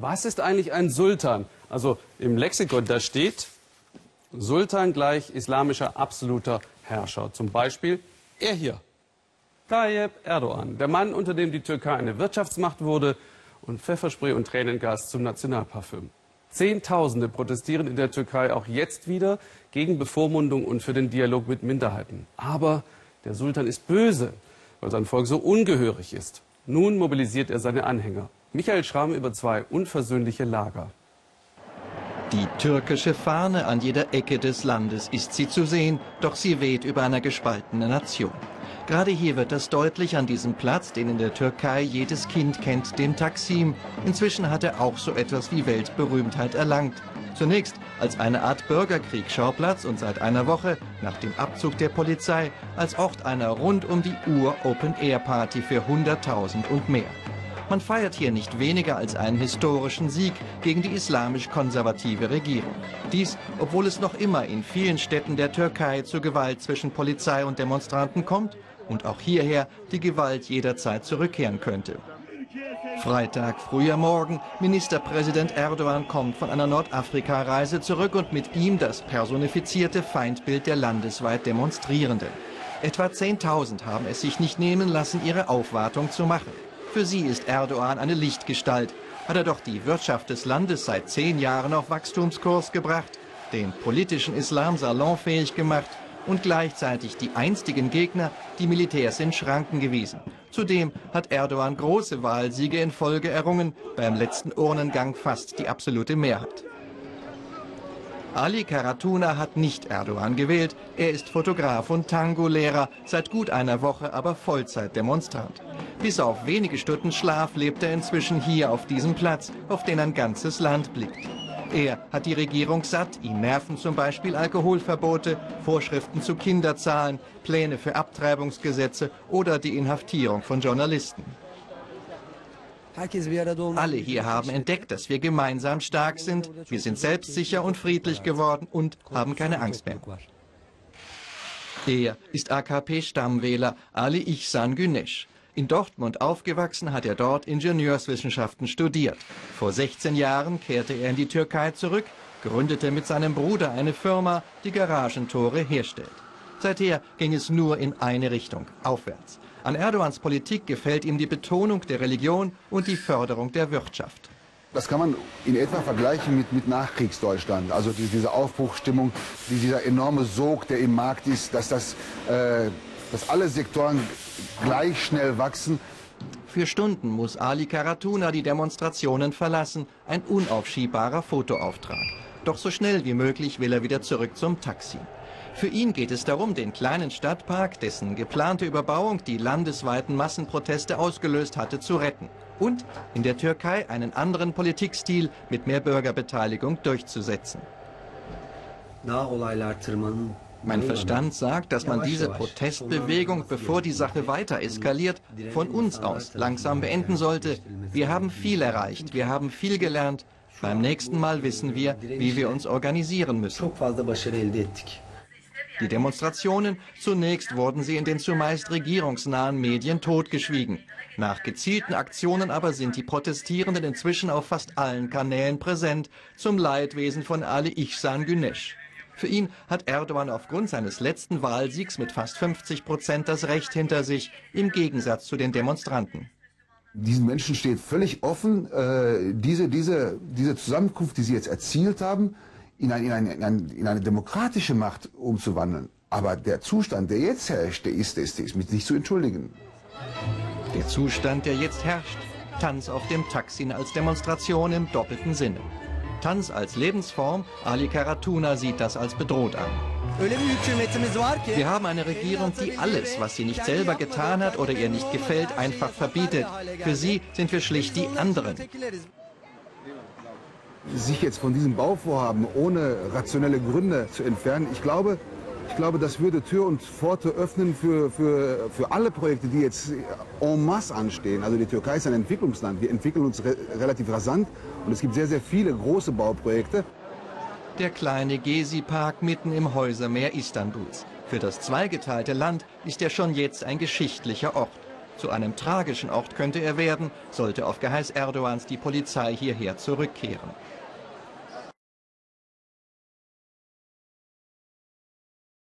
Was ist eigentlich ein Sultan? Also im Lexikon, da steht Sultan gleich islamischer absoluter Herrscher. Zum Beispiel er hier, Tayyip Erdogan, der Mann, unter dem die Türkei eine Wirtschaftsmacht wurde und Pfefferspray und Tränengas zum Nationalparfüm. Zehntausende protestieren in der Türkei auch jetzt wieder gegen Bevormundung und für den Dialog mit Minderheiten. Aber der Sultan ist böse, weil sein Volk so ungehörig ist. Nun mobilisiert er seine Anhänger. Michael Schramm über zwei unversöhnliche Lager. Die türkische Fahne an jeder Ecke des Landes ist sie zu sehen, doch sie weht über einer gespaltenen Nation. Gerade hier wird das deutlich an diesem Platz, den in der Türkei jedes Kind kennt, dem Taksim. Inzwischen hat er auch so etwas wie Weltberühmtheit erlangt. Zunächst als eine Art Bürgerkriegsschauplatz und seit einer Woche, nach dem Abzug der Polizei, als Ort einer rund um die Uhr Open-Air-Party für 100.000 und mehr. Man feiert hier nicht weniger als einen historischen Sieg gegen die islamisch-konservative Regierung. Dies, obwohl es noch immer in vielen Städten der Türkei zu Gewalt zwischen Polizei und Demonstranten kommt und auch hierher die Gewalt jederzeit zurückkehren könnte. Freitag, früher Morgen, Ministerpräsident Erdogan kommt von einer Nordafrika-Reise zurück und mit ihm das personifizierte Feindbild der landesweit Demonstrierenden. Etwa 10.000 haben es sich nicht nehmen lassen, ihre Aufwartung zu machen. Für sie ist Erdogan eine Lichtgestalt. Hat er doch die Wirtschaft des Landes seit zehn Jahren auf Wachstumskurs gebracht, den politischen Islam salonfähig gemacht und gleichzeitig die einstigen Gegner, die Militärs in Schranken gewiesen. Zudem hat Erdogan große Wahlsiege in Folge errungen, beim letzten Urnengang fast die absolute Mehrheit. Ali Karatuna hat nicht Erdogan gewählt. Er ist Fotograf und Tango-Lehrer, seit gut einer Woche aber Vollzeitdemonstrant. Bis auf wenige Stunden Schlaf lebt er inzwischen hier auf diesem Platz, auf den ein ganzes Land blickt. Er hat die Regierung satt, ihn nerven zum Beispiel Alkoholverbote, Vorschriften zu Kinderzahlen, Pläne für Abtreibungsgesetze oder die Inhaftierung von Journalisten. Alle hier haben entdeckt, dass wir gemeinsam stark sind. Wir sind selbstsicher und friedlich geworden und haben keine Angst mehr. Er ist AKP-Stammwähler Ali Ihsan Güneş. In Dortmund aufgewachsen hat er dort Ingenieurswissenschaften studiert. Vor 16 Jahren kehrte er in die Türkei zurück, gründete mit seinem Bruder eine Firma, die Garagentore herstellt. Seither ging es nur in eine Richtung, aufwärts. An Erdogans Politik gefällt ihm die Betonung der Religion und die Förderung der Wirtschaft. Das kann man in etwa vergleichen mit, mit Nachkriegsdeutschland. Also die, diese Aufbruchstimmung, die, dieser enorme Sog, der im Markt ist, dass, das, äh, dass alle Sektoren gleich schnell wachsen. Für Stunden muss Ali Karatuna die Demonstrationen verlassen. Ein unaufschiebbarer Fotoauftrag. Doch so schnell wie möglich will er wieder zurück zum Taxi. Für ihn geht es darum, den kleinen Stadtpark, dessen geplante Überbauung die landesweiten Massenproteste ausgelöst hatte, zu retten. Und in der Türkei einen anderen Politikstil mit mehr Bürgerbeteiligung durchzusetzen. Mein Verstand sagt, dass man diese Protestbewegung, bevor die Sache weiter eskaliert, von uns aus langsam beenden sollte. Wir haben viel erreicht, wir haben viel gelernt. Beim nächsten Mal wissen wir, wie wir uns organisieren müssen. Die Demonstrationen, zunächst wurden sie in den zumeist regierungsnahen Medien totgeschwiegen. Nach gezielten Aktionen aber sind die Protestierenden inzwischen auf fast allen Kanälen präsent, zum Leidwesen von Ali Ihsan Güneş. Für ihn hat Erdogan aufgrund seines letzten Wahlsiegs mit fast 50 Prozent das Recht hinter sich, im Gegensatz zu den Demonstranten. Diesen Menschen steht völlig offen, äh, diese, diese, diese Zusammenkunft, die sie jetzt erzielt haben, in, ein, in, ein, in, eine demokratische Macht umzuwandeln. Aber der Zustand, der jetzt herrscht, der ist, der ist, der ist mit nicht zu entschuldigen. Der Zustand, der jetzt herrscht, Tanz auf dem Taksin als Demonstration im doppelten Sinne. Tanz als Lebensform, Ali Karatuna sieht das als bedroht an. Wir haben eine Regierung, die alles, was sie nicht selber getan hat oder ihr nicht gefällt, einfach verbietet. Für sie sind wir schlicht die anderen sich jetzt von diesem Bauvorhaben ohne rationelle Gründe zu entfernen, ich glaube, ich glaube, das würde Tür und Pforte öffnen für, für, für alle Projekte, die jetzt en masse anstehen. Also die Türkei ist ein Entwicklungsland. Wir entwickeln uns re relativ rasant und es gibt sehr, sehr viele große Bauprojekte. Der kleine Gezi-Park mitten im Häusermeer Istanbuls. Für das zweigeteilte Land ist er schon jetzt ein geschichtlicher Ort. Zu einem tragischen Ort könnte er werden, sollte auf Geheiß Erdogans die Polizei hierher zurückkehren.